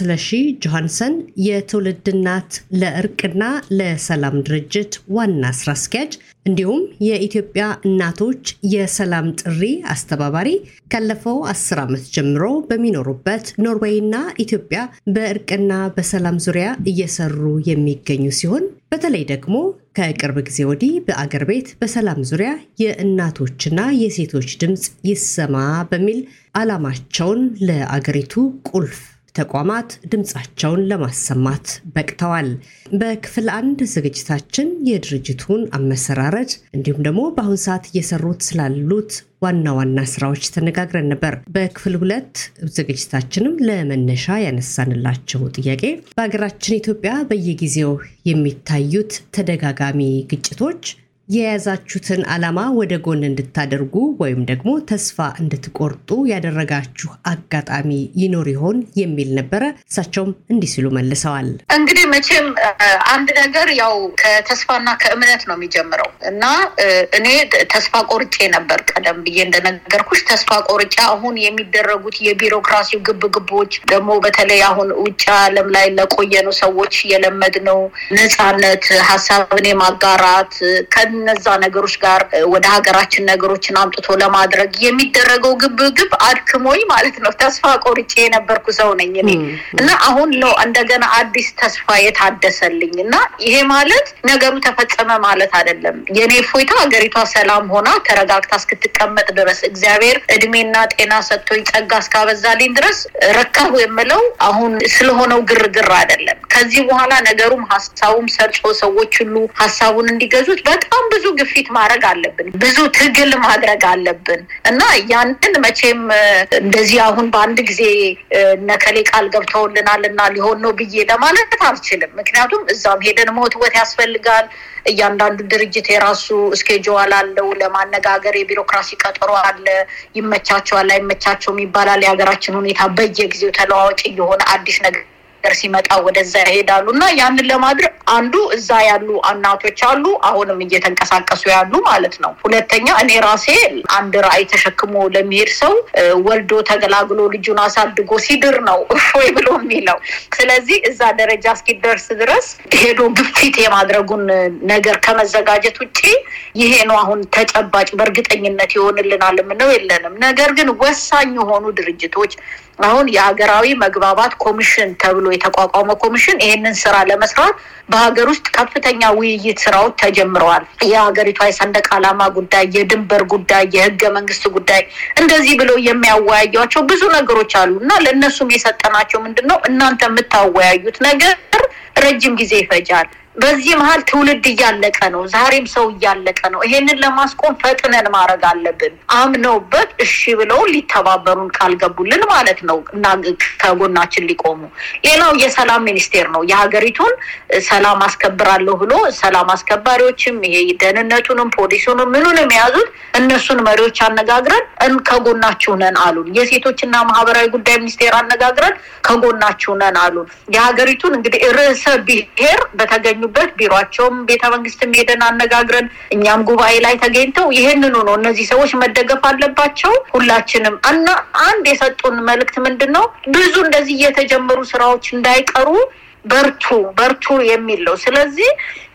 ስለሺ ጆሃንሰን የትውልድ እናት ለእርቅና ለሰላም ድርጅት ዋና ስራ አስኪያጅ እንዲሁም የኢትዮጵያ እናቶች የሰላም ጥሪ አስተባባሪ ካለፈው አስር ዓመት ጀምሮ በሚኖሩበት ኖርዌይና ኢትዮጵያ በእርቅና በሰላም ዙሪያ እየሰሩ የሚገኙ ሲሆን በተለይ ደግሞ ከቅርብ ጊዜ ወዲህ በአገር ቤት በሰላም ዙሪያ የእናቶችና የሴቶች ድምፅ ይሰማ በሚል ዓላማቸውን ለአገሪቱ ቁልፍ ተቋማት ድምፃቸውን ለማሰማት በቅተዋል። በክፍል አንድ ዝግጅታችን የድርጅቱን አመሰራረት እንዲሁም ደግሞ በአሁን ሰዓት እየሰሩት ስላሉት ዋና ዋና ስራዎች ተነጋግረን ነበር። በክፍል ሁለት ዝግጅታችንም ለመነሻ ያነሳንላቸው ጥያቄ በሀገራችን ኢትዮጵያ በየጊዜው የሚታዩት ተደጋጋሚ ግጭቶች የያዛችሁትን ዓላማ ወደ ጎን እንድታደርጉ ወይም ደግሞ ተስፋ እንድትቆርጡ ያደረጋችሁ አጋጣሚ ይኖር ይሆን የሚል ነበረ። እሳቸውም እንዲህ ሲሉ መልሰዋል። እንግዲህ መቼም አንድ ነገር ያው ከተስፋና ከእምነት ነው የሚጀምረው እና እኔ ተስፋ ቆርጬ ነበር። ቀደም ብዬ እንደነገርኩሽ ተስፋ ቆርጬ አሁን የሚደረጉት የቢሮክራሲው ግብግቦች ደግሞ በተለይ አሁን ውጭ ዓለም ላይ ለቆየኑ ሰዎች የለመድነው ነፃነት፣ ሀሳብን የማጋራት ከነዛ ነገሮች ጋር ወደ ሀገራችን ነገሮችን አምጥቶ ለማድረግ የሚደረገው ግብግብ አድክሞኝ ማለት ነው። ተስፋ ቆርጬ የነበርኩ ሰው ነኝ እኔ እና አሁን ነው እንደገና አዲስ ተስፋ የታደሰልኝ እና ይሄ ማለት ነገሩ ተፈጸመ ማለት አይደለም። የኔ ፎይታ ሀገሪቷ ሰላም ሆና ተረጋግታ እስክትቀመጥ ድረስ እግዚአብሔር እድሜና ጤና ሰጥቶኝ ጸጋ እስካበዛልኝ ድረስ ረካሁ የምለው አሁን ስለሆነው ግርግር አይደለም። ከዚህ በኋላ ነገሩም ሀሳቡም ሰርጾ ሰዎች ሁሉ ሀሳቡን እንዲገዙት በጣም ብዙ ግፊት ማድረግ አለብን። ብዙ ትግል ማድረግ አለብን እና ያንን መቼም እንደዚህ አሁን በአንድ ጊዜ ነከሌ ቃል ገብተውልናል እና ሊሆን ነው ብዬ ለማለት አልችልም። ምክንያቱም እዛም ሄደን መወትወት ያስፈልጋል። እያንዳንዱ ድርጅት የራሱ እስኬጁዋል አለው። ለማነጋገር የቢሮክራሲ ቀጠሮ አለ። ይመቻቸዋል፣ አይመቻቸውም ይባላል። የሀገራችን ሁኔታ በየጊዜው ተለዋዋጭ የሆነ አዲስ ነገር ነገር ሲመጣ ወደዛ ይሄዳሉ እና ያንን ለማድረግ አንዱ እዛ ያሉ እናቶች አሉ፣ አሁንም እየተንቀሳቀሱ ያሉ ማለት ነው። ሁለተኛ እኔ ራሴ አንድ ራዕይ ተሸክሞ ለሚሄድ ሰው ወልዶ ተገላግሎ ልጁን አሳድጎ ሲድር ነው እፎይ ብሎ የሚለው። ስለዚህ እዛ ደረጃ እስኪደርስ ድረስ ሄዶ ግፊት የማድረጉን ነገር ከመዘጋጀት ውጭ ይሄ ነው አሁን ተጨባጭ በእርግጠኝነት ይሆንልናል የምነው የለንም። ነገር ግን ወሳኝ የሆኑ ድርጅቶች አሁን የሀገራዊ መግባባት ኮሚሽን ተብሎ የተቋቋመ ኮሚሽን ይሄንን ስራ ለመስራት በሀገር ውስጥ ከፍተኛ ውይይት ስራዎች ተጀምረዋል። የሀገሪቷ የሰንደቅ ዓላማ ጉዳይ፣ የድንበር ጉዳይ፣ የህገ መንግስት ጉዳይ እንደዚህ ብለው የሚያወያዩቸው ብዙ ነገሮች አሉ እና ለእነሱም የሰጠናቸው ምንድን ነው እናንተ የምታወያዩት ነገር ረጅም ጊዜ ይፈጃል። በዚህ መሀል ትውልድ እያለቀ ነው። ዛሬም ሰው እያለቀ ነው። ይሄንን ለማስቆም ፈጥነን ማድረግ አለብን። አምነውበት እሺ ብለው ሊተባበሩን ቃል ገቡልን ማለት ነው እና ከጎናችን ሊቆሙ። ሌላው የሰላም ሚኒስቴር ነው። የሀገሪቱን ሰላም አስከብራለሁ ብሎ ሰላም አስከባሪዎችም ይሄ ደህንነቱንም ፖሊሱንም ምኑንም የያዙት እነሱን መሪዎች አነጋግረን ከጎናችሁ ነን አሉን። የሴቶችና ማህበራዊ ጉዳይ ሚኒስቴር አነጋግረን ከጎናችሁ ነን አሉን። የሀገሪቱን እንግዲህ ርዕሰ ብሔር በተገኙ በት ቢሮቸውም ቤተ መንግስትም ሄደን አነጋግረን እኛም ጉባኤ ላይ ተገኝተው ይህንኑ ነው እነዚህ ሰዎች መደገፍ አለባቸው ሁላችንም እና አንድ የሰጡን መልእክት ምንድን ነው ብዙ እንደዚህ የተጀመሩ ስራዎች እንዳይቀሩ በርቱ በርቱ የሚል ነው። ስለዚህ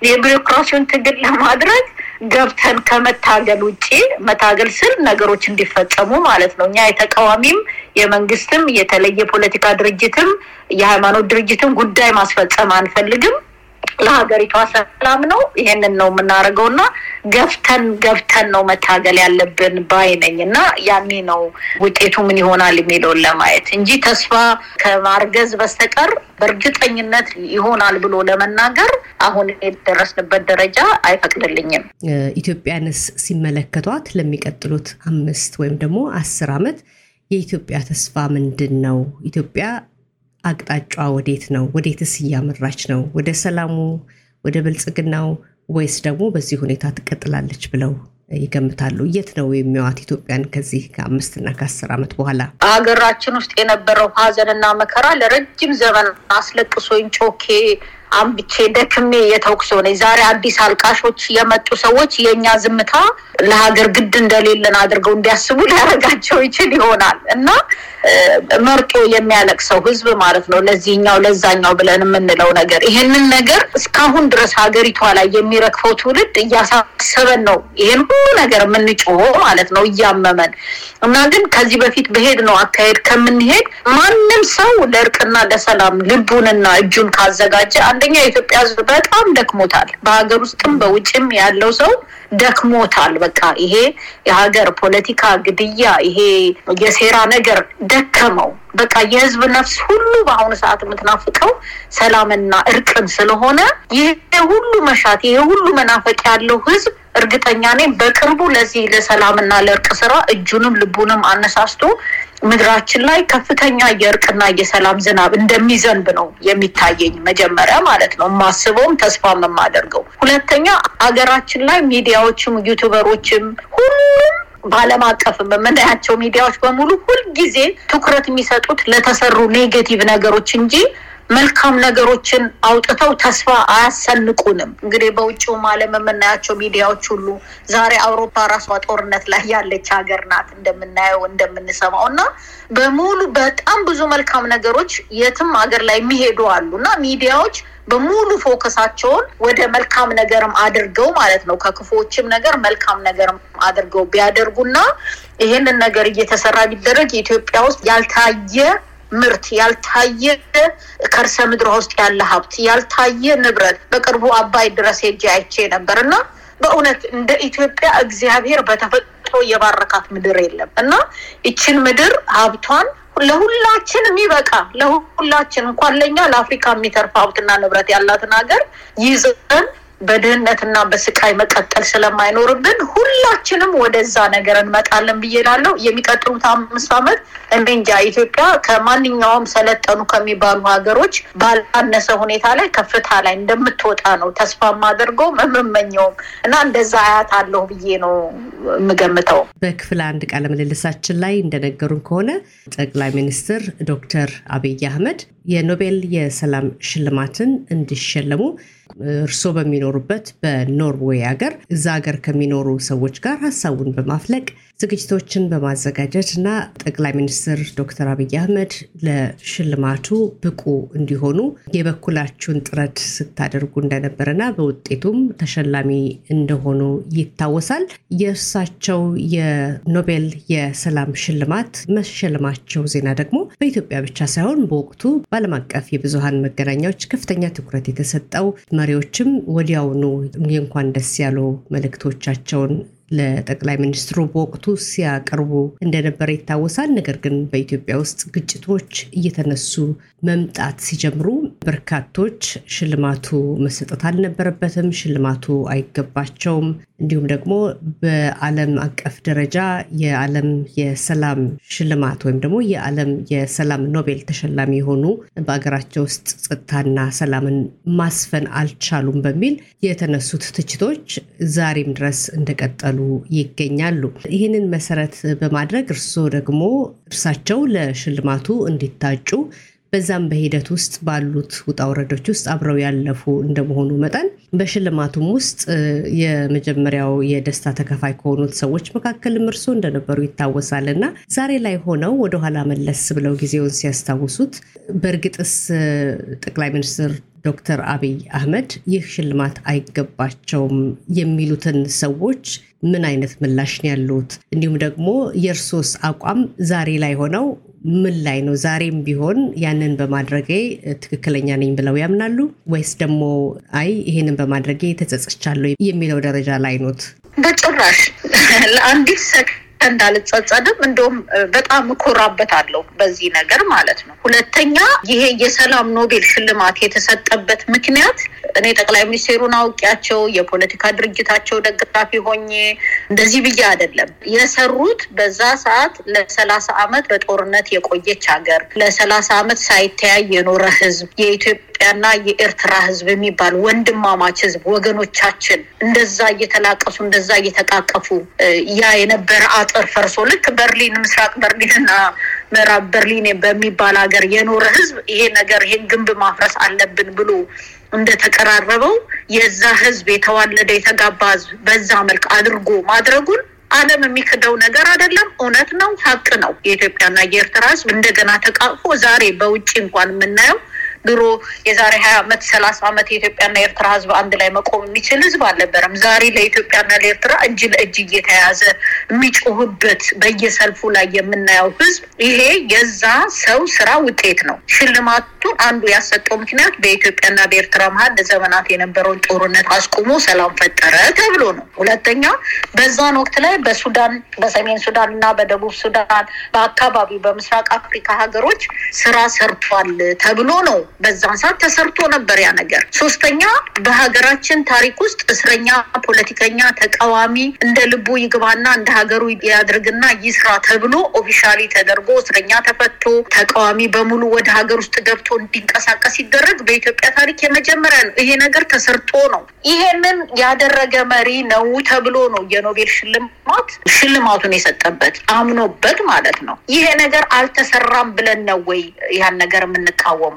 የቢሮክራሲውን ትግል ለማድረግ ገብተን ከመታገል ውጭ መታገል ስል ነገሮች እንዲፈጸሙ ማለት ነው። እኛ የተቃዋሚም የመንግስትም የተለየ ፖለቲካ ድርጅትም የሃይማኖት ድርጅትም ጉዳይ ማስፈጸም አንፈልግም። ለሀገሪቷ ሰላም ነው። ይሄንን ነው የምናደርገው እና ገፍተን ገብተን ነው መታገል ያለብን ባይ ነኝ እና ያኔ ነው ውጤቱ ምን ይሆናል የሚለውን ለማየት እንጂ ተስፋ ከማርገዝ በስተቀር በእርግጠኝነት ይሆናል ብሎ ለመናገር አሁን የደረስንበት ደረጃ አይፈቅድልኝም። ኢትዮጵያንስ ሲመለከቷት ለሚቀጥሉት አምስት ወይም ደግሞ አስር ዓመት የኢትዮጵያ ተስፋ ምንድን ነው? ኢትዮጵያ አቅጣጫ ወዴት ነው? ወዴትስ እያመራች ነው? ወደ ሰላሙ፣ ወደ ብልጽግናው ወይስ ደግሞ በዚህ ሁኔታ ትቀጥላለች ብለው ይገምታሉ? የት ነው የሚዋት ኢትዮጵያን ከዚህ ከአምስትና ከአስር ዓመት በኋላ? ሀገራችን ውስጥ የነበረው ሀዘንና መከራ ለረጅም ዘመን አስለቅሶኝ ጮኬ አንብቼ ደክሜ የተውኩ ነኝ። ዛሬ አዲስ አልቃሾች የመጡ ሰዎች የእኛ ዝምታ ለሀገር ግድ እንደሌለን አድርገው እንዲያስቡ ሊያደርጋቸው ይችል ይሆናል እና መርጦ የሚያለቅሰው ህዝብ ማለት ነው ለዚህኛው ለዛኛው ብለን የምንለው ነገር ይሄንን ነገር እስካሁን ድረስ ሀገሪቷ ላይ የሚረግፈው ትውልድ እያሳሰበን ነው። ይሄን ሁሉ ነገር የምንጮሆ ማለት ነው እያመመን እና ግን ከዚህ በፊት በሄድ ነው አካሄድ ከምንሄድ ማንም ሰው ለእርቅና ለሰላም ልቡንና እጁን ካዘጋጀ አንደኛ የኢትዮጵያ ህዝብ በጣም ደክሞታል። በሀገር ውስጥም በውጭም ያለው ሰው ደክሞታል። በቃ ይሄ የሀገር ፖለቲካ ግድያ፣ ይሄ የሴራ ነገር ደከመው። በቃ የህዝብ ነፍስ ሁሉ በአሁኑ ሰዓት የምትናፍቀው ሰላምና እርቅን ስለሆነ ይሄ ሁሉ መሻት ይሄ ሁሉ መናፈቅ ያለው ህዝብ እርግጠኛ ነኝ በቅርቡ ለዚህ ለሰላምና ለእርቅ ስራ እጁንም ልቡንም አነሳስቶ ምድራችን ላይ ከፍተኛ የእርቅና የሰላም ዝናብ እንደሚዘንብ ነው የሚታየኝ። መጀመሪያ ማለት ነው የማስበውም ተስፋም የማደርገው። ሁለተኛ ሀገራችን ላይ ሚዲያዎችም ዩቱበሮችም ሁሉም በዓለም አቀፍ የምናያቸው ሚዲያዎች በሙሉ ሁልጊዜ ትኩረት የሚሰጡት ለተሰሩ negative ነገሮች እንጂ መልካም ነገሮችን አውጥተው ተስፋ አያሰንቁንም። እንግዲህ በውጭውም ዓለም የምናያቸው ሚዲያዎች ሁሉ ዛሬ አውሮፓ ራሷ ጦርነት ላይ ያለች ሀገር ናት እንደምናየው እንደምንሰማው እና በሙሉ በጣም ብዙ መልካም ነገሮች የትም ሀገር ላይ የሚሄዱ አሉ እና ሚዲያዎች በሙሉ ፎከሳቸውን ወደ መልካም ነገርም አድርገው ማለት ነው ከክፉዎችም ነገር መልካም ነገርም አድርገው ቢያደርጉና ይህንን ነገር እየተሰራ ቢደረግ የኢትዮጵያ ውስጥ ያልታየ ምርት ያልታየ ከርሰ ምድሯ ውስጥ ያለ ሀብት ያልታየ ንብረት በቅርቡ አባይ ድረስ ሄጄ አይቼ ነበር። እና በእውነት እንደ ኢትዮጵያ እግዚአብሔር በተፈጥሮ የባረካት ምድር የለም። እና ይችን ምድር ሀብቷን ለሁላችን የሚበቃ ለሁላችን እንኳን ለኛ ለአፍሪካ የሚተርፍ ሀብትና ንብረት ያላትን ሀገር ይዘን በድህነትና በስቃይ መቀጠል ስለማይኖርብን ሁላችንም ወደዛ ነገር እንመጣለን ብዬ እላለሁ። የሚቀጥሉት አምስት ዓመት እኔ እንጃ ኢትዮጵያ ከማንኛውም ሰለጠኑ ከሚባሉ ሀገሮች ባላነሰ ሁኔታ ላይ ከፍታ ላይ እንደምትወጣ ነው ተስፋ የማደርገው የምመኘውም እና እንደዛ አያት አለሁ ብዬ ነው የምገምተው። በክፍል አንድ ቃለ ምልልሳችን ላይ እንደነገሩን ከሆነ ጠቅላይ ሚኒስትር ዶክተር አብይ አህመድ የኖቤል የሰላም ሽልማትን እንዲሸለሙ እርስዎ በሚኖሩበት በኖርዌይ ሀገር እዛ ሀገር ከሚኖሩ ሰዎች ጋር ሀሳቡን በማፍለቅ ዝግጅቶችን በማዘጋጀት እና ጠቅላይ ሚኒስትር ዶክተር አብይ አህመድ ለሽልማቱ ብቁ እንዲሆኑ የበኩላችሁን ጥረት ስታደርጉ እንደነበረና በውጤቱም ተሸላሚ እንደሆኑ ይታወሳል። የእርሳቸው የኖቤል የሰላም ሽልማት መሸለማቸው ዜና ደግሞ በኢትዮጵያ ብቻ ሳይሆን በወቅቱ በዓለም አቀፍ የብዙሃን መገናኛዎች ከፍተኛ ትኩረት የተሰጠው መሪዎችም ወዲያውኑ እንኳን ደስ ያሉ መልእክቶቻቸውን ለጠቅላይ ሚኒስትሩ በወቅቱ ሲያቀርቡ እንደነበረ ይታወሳል። ነገር ግን በኢትዮጵያ ውስጥ ግጭቶች እየተነሱ መምጣት ሲጀምሩ በርካቶች ሽልማቱ መሰጠት አልነበረበትም፣ ሽልማቱ አይገባቸውም፣ እንዲሁም ደግሞ በዓለም አቀፍ ደረጃ የዓለም የሰላም ሽልማት ወይም ደግሞ የዓለም የሰላም ኖቤል ተሸላሚ የሆኑ በሀገራቸው ውስጥ ጸጥታና ሰላምን ማስፈን አልቻሉም በሚል የተነሱት ትችቶች ዛሬም ድረስ እንደቀጠሉ ይገኛሉ። ይህንን መሰረት በማድረግ እርስዎ ደግሞ እርሳቸው ለሽልማቱ እንዲታጩ በዛም በሂደት ውስጥ ባሉት ውጣ ውረዶች ውስጥ አብረው ያለፉ እንደመሆኑ መጠን በሽልማቱም ውስጥ የመጀመሪያው የደስታ ተከፋይ ከሆኑት ሰዎች መካከልም እርስዎ እንደነበሩ ይታወሳል እና ዛሬ ላይ ሆነው ወደኋላ መለስ ብለው ጊዜውን ሲያስታውሱት በእርግጥስ ጠቅላይ ሚኒስትር ዶክተር አብይ አህመድ ይህ ሽልማት አይገባቸውም የሚሉትን ሰዎች ምን አይነት ምላሽ ነው ያሉት? እንዲሁም ደግሞ የእርሶስ አቋም ዛሬ ላይ ሆነው ምን ላይ ነው? ዛሬም ቢሆን ያንን በማድረጌ ትክክለኛ ነኝ ብለው ያምናሉ ወይስ ደግሞ አይ ይሄንን በማድረጌ ተጸጽቻለሁ የሚለው ደረጃ ላይ ኖት? በጭራሽ ለአንዲት ሰከንድ አልጸጸትም። እንደውም በጣም እኮራበታለሁ በዚህ ነገር ማለት ነው። ሁለተኛ ይሄ የሰላም ኖቤል ሽልማት የተሰጠበት ምክንያት እኔ ጠቅላይ ሚኒስቴሩን አውቂያቸው የፖለቲካ ድርጅታቸው ደጋፊ ሆኜ እንደዚህ ብዬ አይደለም። የሰሩት በዛ ሰዓት ለሰላሳ ዓመት በጦርነት የቆየች ሀገር ለሰላሳ ዓመት ሳይተያይ የኖረ ህዝብ የኢትዮጵያ የኢትዮጵያና የኤርትራ ህዝብ የሚባል ወንድማማች ህዝብ ወገኖቻችን እንደዛ እየተላቀሱ እንደዛ እየተቃቀፉ ያ የነበረ አጥር ፈርሶ ልክ በርሊን ምስራቅ በርሊንና ምዕራብ በርሊን በሚባል ሀገር የኖረ ህዝብ ይሄ ነገር ይሄን ግንብ ማፍረስ አለብን ብሎ እንደተቀራረበው የዛ ህዝብ የተዋለደ የተጋባ ህዝብ በዛ መልክ አድርጎ ማድረጉን ዓለም የሚክደው ነገር አይደለም። እውነት ነው፣ ሀቅ ነው። የኢትዮጵያና የኤርትራ ህዝብ እንደገና ተቃቅፎ ዛሬ በውጭ እንኳን የምናየው ድሮ የዛሬ ሀያ አመት ሰላሳ አመት የኢትዮጵያና የኤርትራ ህዝብ አንድ ላይ መቆም የሚችል ህዝብ አልነበረም። ዛሬ ለኢትዮጵያና ለኤርትራ እጅ ለእጅ እየተያዘ የሚጮህበት በየሰልፉ ላይ የምናየው ህዝብ ይሄ የዛ ሰው ስራ ውጤት ነው። ሽልማቱን አንዱ ያሰጠው ምክንያት በኢትዮጵያና በኤርትራ መሀል ለዘመናት የነበረውን ጦርነት አስቁሞ ሰላም ፈጠረ ተብሎ ነው። ሁለተኛ በዛን ወቅት ላይ በሱዳን በሰሜን ሱዳን እና በደቡብ ሱዳን በአካባቢው በምስራቅ አፍሪካ ሀገሮች ስራ ሰርቷል ተብሎ ነው። በዛን ሰዓት ተሰርቶ ነበር ያ ነገር። ሶስተኛ በሀገራችን ታሪክ ውስጥ እስረኛ፣ ፖለቲከኛ፣ ተቃዋሚ እንደ ልቡ ይግባና እንደ ሀገሩ ያድርግና ይስራ ተብሎ officially ተደርጎ እስረኛ ተፈቶ ተቃዋሚ በሙሉ ወደ ሀገር ውስጥ ገብቶ እንዲንቀሳቀስ ሲደረግ በኢትዮጵያ ታሪክ የመጀመሪያ ነው። ይሄ ነገር ተሰርቶ ነው። ይሄንን ያደረገ መሪ ነው ተብሎ ነው የኖቤል ሽልማት ሽልማቱን የሰጠበት አምኖበት ማለት ነው። ይሄ ነገር አልተሰራም ብለን ነው ወይ ያን ነገር የምንቃወሙ?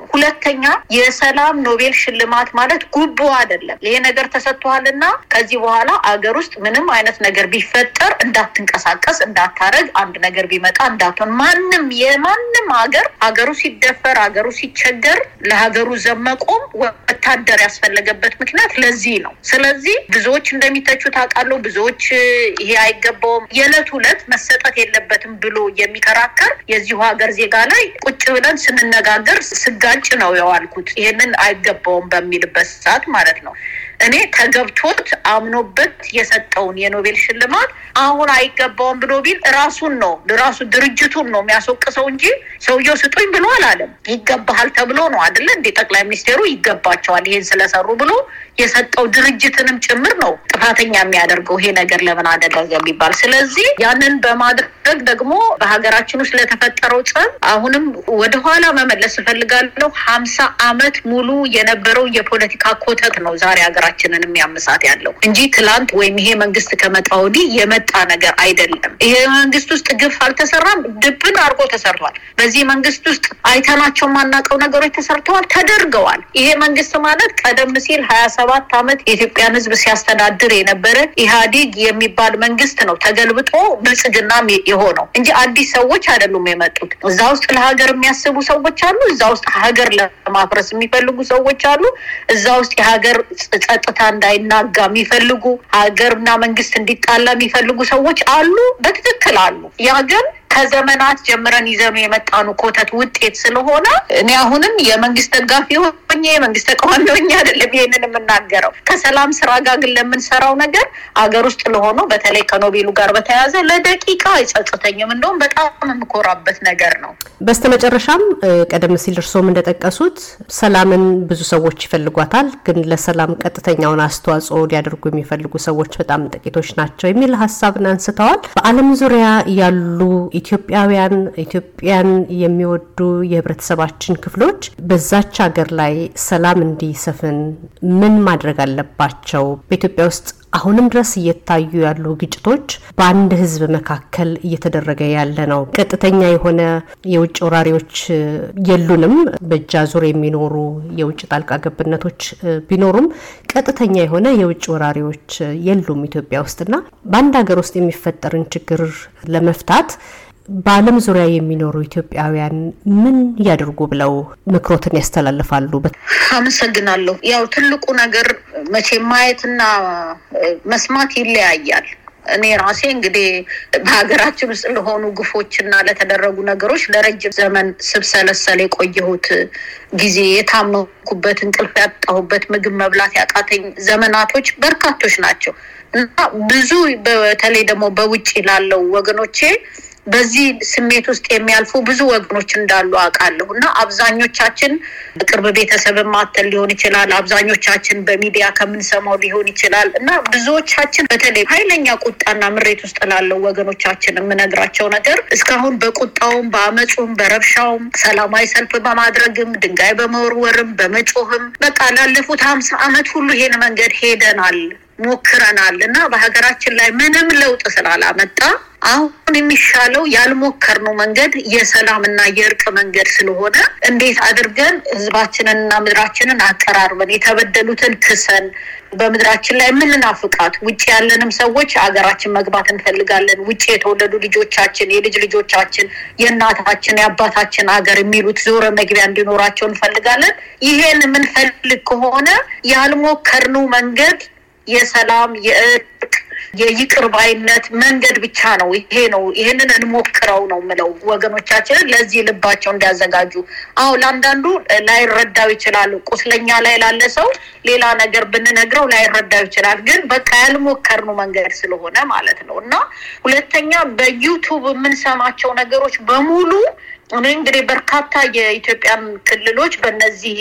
ሁለተኛ የሰላም ኖቤል ሽልማት ማለት ጉቦ አይደለም። ይሄ ነገር ተሰጥቷልና ከዚህ በኋላ አገር ውስጥ ምንም አይነት ነገር ቢፈጠር እንዳትንቀሳቀስ፣ እንዳታረግ፣ አንድ ነገር ቢመጣ እንዳትሆን። ማንም የማንም ሀገር ሀገሩ ሲደፈር፣ ሀገሩ ሲቸገር ለሀገሩ ዘመቆም ወታደር ያስፈለገበት ምክንያት ለዚህ ነው። ስለዚህ ብዙዎች እንደሚተቹ ታውቃለሁ። ብዙዎች ይሄ አይገባውም የዕለት ሁለት መሰጠት የለበትም ብሎ የሚከራከር የዚሁ ሀገር ዜጋ ላይ ቁጭ ብለን ስንነጋገር ስጋጭ ነው የዋልኩት። ይሄንን አይገባውም በሚልበት ሰዓት ማለት ነው። እኔ ተገብቶት አምኖበት የሰጠውን የኖቤል ሽልማት አሁን አይገባውም ብሎ ቢል ራሱን ነው ራሱ ድርጅቱን ነው የሚያስወቅሰው እንጂ ሰውየው ስጡኝ ብሎ አላለም። ይገባሃል ተብሎ ነው አይደለ እንዴ? ጠቅላይ ሚኒስቴሩ ይገባቸዋል ይሄን ስለሰሩ ብሎ የሰጠው ድርጅትንም ጭምር ነው ጥፋተኛ የሚያደርገው ይሄ ነገር ለምን አደረገ የሚባል። ስለዚህ ያንን በማድረግ ደግሞ በሀገራችን ውስጥ ለተፈጠረው ጸብ አሁንም ወደኋላ መመለስ እፈልጋለሁ። ሀምሳ አመት ሙሉ የነበረው የፖለቲካ ኮተት ነው ዛሬ ሀገራችንን የሚያምሳት ያለው እንጂ ትላንት ወይም ይሄ መንግስት ከመጣ ወዲህ የመጣ ነገር አይደለም። ይሄ መንግስት ውስጥ ግፍ አልተሰራም፣ ድብን አድርጎ ተሰርቷል። በዚህ መንግስት ውስጥ አይተናቸው የማናውቀው ነገሮች ተሰርተዋል፣ ተደርገዋል። ይሄ መንግስት ማለት ቀደም ሲል ሀያ ሰባት አመት የኢትዮጵያን ህዝብ ሲያስተዳድር የነበረ ኢህአዴግ የሚባል መንግስት ነው ተገልብጦ ብልጽግና የሆነው እንጂ አዲስ ሰዎች አይደሉም የመጡት። እዛ ውስጥ ለሀገር የሚያስቡ ሰዎች አሉ። እዛ ውስጥ ሀገር ለማፍረስ የሚፈልጉ ሰዎች አሉ። እዛ ውስጥ የሀገር ጸጥታ እንዳይናጋ የሚፈልጉ ሀገርና መንግስት እንዲጣላ የሚፈልጉ ሰዎች አሉ። በትክክል አሉ። ያ ግን ከዘመናት ጀምረን ይዘኑ የመጣኑ ኮተት ውጤት ስለሆነ እኔ አሁንም የመንግስት ደጋፊ ሆኜ የመንግስት ተቃዋሚ ሆኜ አይደለም ይሄንን የምናገረው። ከሰላም ስራ ጋር ግን ለምንሰራው ነገር አገር ውስጥ ለሆነው በተለይ ከኖቤሉ ጋር በተያያዘ ለደቂቃ አይጸጽተኝም። እንደውም በጣም የምኮራበት ነገር ነው። በስተመጨረሻም ቀደም ሲል እርስዎም እንደጠቀሱት ሰላምን ብዙ ሰዎች ይፈልጓታል፣ ግን ለሰላም ቀጥተኛውን አስተዋጽኦ ሊያደርጉ የሚፈልጉ ሰዎች በጣም ጥቂቶች ናቸው የሚል ሀሳብን አንስተዋል። በዓለም ዙሪያ ያሉ ኢትዮጵያውያን ኢትዮጵያን የሚወዱ የህብረተሰባችን ክፍሎች በዛች ሀገር ላይ ሰላም እንዲሰፍን ምን ማድረግ አለባቸው? በኢትዮጵያ ውስጥ አሁንም ድረስ እየታዩ ያሉ ግጭቶች በአንድ ህዝብ መካከል እየተደረገ ያለ ነው። ቀጥተኛ የሆነ የውጭ ወራሪዎች የሉንም። በእጅ አዙር የሚኖሩ የውጭ ጣልቃ ገብነቶች ቢኖሩም ቀጥተኛ የሆነ የውጭ ወራሪዎች የሉም ኢትዮጵያ ውስጥና በአንድ ሀገር ውስጥ የሚፈጠርን ችግር ለመፍታት በዓለም ዙሪያ የሚኖሩ ኢትዮጵያውያን ምን ያደርጉ ብለው ምክሮትን ያስተላልፋሉ? አመሰግናለሁ። ያው ትልቁ ነገር መቼ ማየትና መስማት ይለያያል። እኔ ራሴ እንግዲህ በሀገራችን ውስጥ ለሆኑ ግፎች እና ለተደረጉ ነገሮች ለረጅም ዘመን ስብሰለሰል የቆየሁት ጊዜ የታመኩበት፣ እንቅልፍ ያጣሁበት፣ ምግብ መብላት ያቃተኝ ዘመናቶች በርካቶች ናቸው እና ብዙ በተለይ ደግሞ በውጭ ላለው ወገኖቼ በዚህ ስሜት ውስጥ የሚያልፉ ብዙ ወገኖች እንዳሉ አውቃለሁ። እና አብዛኞቻችን በቅርብ ቤተሰብ ማተል ሊሆን ይችላል። አብዛኞቻችን በሚዲያ ከምንሰማው ሊሆን ይችላል። እና ብዙዎቻችን በተለይ ኃይለኛ ቁጣና ምሬት ውስጥ ላለው ወገኖቻችን የምነግራቸው ነገር እስካሁን በቁጣውም በአመፁም በረብሻውም ሰላማዊ ሰልፍ በማድረግም ድንጋይ በመወርወርም በመጮህም በቃ ላለፉት ሀምሳ ዓመት ሁሉ ይሄን መንገድ ሄደናል ሞክረናል። እና በሀገራችን ላይ ምንም ለውጥ ስላላመጣ አሁን የሚሻለው ያልሞከርነው መንገድ የሰላምና የእርቅ መንገድ ስለሆነ እንዴት አድርገን ህዝባችንንና ምድራችንን አቀራርበን የተበደሉትን ክሰን በምድራችን ላይ የምንናፍቃት ውጭ ያለንም ሰዎች ሀገራችን መግባት እንፈልጋለን። ውጭ የተወለዱ ልጆቻችን፣ የልጅ ልጆቻችን የእናታችን የአባታችን ሀገር የሚሉት ዞረ መግቢያ እንዲኖራቸው እንፈልጋለን። ይሄን የምንፈልግ ከሆነ ያልሞከርነው መንገድ የሰላም የእርቅ የይቅር ባይነት መንገድ ብቻ ነው። ይሄ ነው። ይሄንን እንሞክረው ነው ምለው ወገኖቻችንን ለዚህ ልባቸው እንዲያዘጋጁ። አሁ ለአንዳንዱ ላይረዳው ይችላል። ቁስለኛ ላይ ላለ ሰው ሌላ ነገር ብንነግረው ላይረዳው ይችላል። ግን በቃ ያልሞከርነው መንገድ ስለሆነ ማለት ነው እና ሁለተኛ በዩቱብ የምንሰማቸው ነገሮች በሙሉ እኔ እንግዲህ በርካታ የኢትዮጵያን ክልሎች በእነዚህ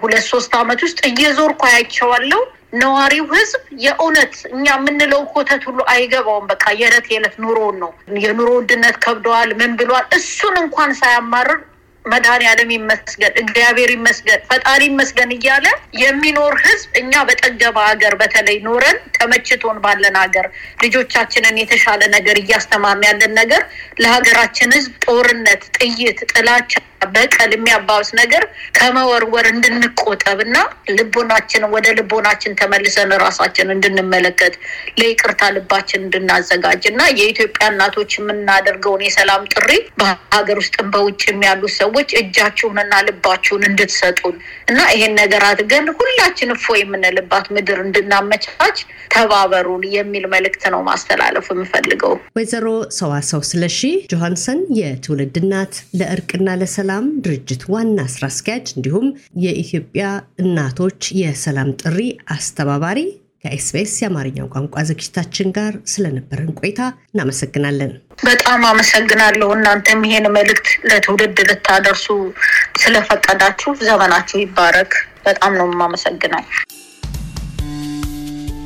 ሁለት ሶስት አመት ውስጥ እየዞርኩ አያቸዋለሁ። ነዋሪው ህዝብ የእውነት እኛ የምንለው ኮተት ሁሉ አይገባውም። በቃ የዕለት የዕለት ኑሮውን ነው። የኑሮ ውድነት ከብደዋል፣ ምን ብሏል፣ እሱን እንኳን ሳያማርር መድኃኒዓለም ይመስገን፣ እግዚአብሔር ይመስገን፣ ፈጣሪ ይመስገን እያለ የሚኖር ህዝብ እኛ በጠገበ ሀገር በተለይ ኖረን ተመችቶን ባለን ሀገር ልጆቻችንን የተሻለ ነገር እያስተማርን ያለን ነገር ለሀገራችን ህዝብ ጦርነት፣ ጥይት፣ ጥላቻ በቀል የሚያባብስ ነገር ከመወርወር እንድንቆጠብ እና ልቦናችንን ወደ ልቦናችን ተመልሰን ራሳችን እንድንመለከት ለይቅርታ ልባችን እንድናዘጋጅ እና የኢትዮጵያ እናቶች የምናደርገውን የሰላም ጥሪ በሀገር ውስጥም በውጭም ያሉ ሰዎች እጃችሁንና ልባችሁን እንድትሰጡን እና ይሄን ነገር አድርገን ሁላችን እፎ የምንልባት ምድር እንድናመቻች ተባበሩን የሚል መልእክት ነው ማስተላለፍ የምፈልገው። ወይዘሮ ሰዋሰው ስለሺ ጆሃንሰን የትውልድ እናት ለእርቅና ለሰላም ድርጅት ዋና ስራ አስኪያጅ እንዲሁም የኢትዮጵያ እናቶች የሰላም ጥሪ አስተባባሪ ከ SBS የአማርኛው ቋንቋ ዝግጅታችን ጋር ስለነበረን ቆይታ እናመሰግናለን። በጣም አመሰግናለሁ። እናንተም ይሄን መልእክት ለትውልድ ልታደርሱ ስለፈቀዳችሁ ዘመናችሁ ይባረክ። በጣም ነው የማመሰግነው።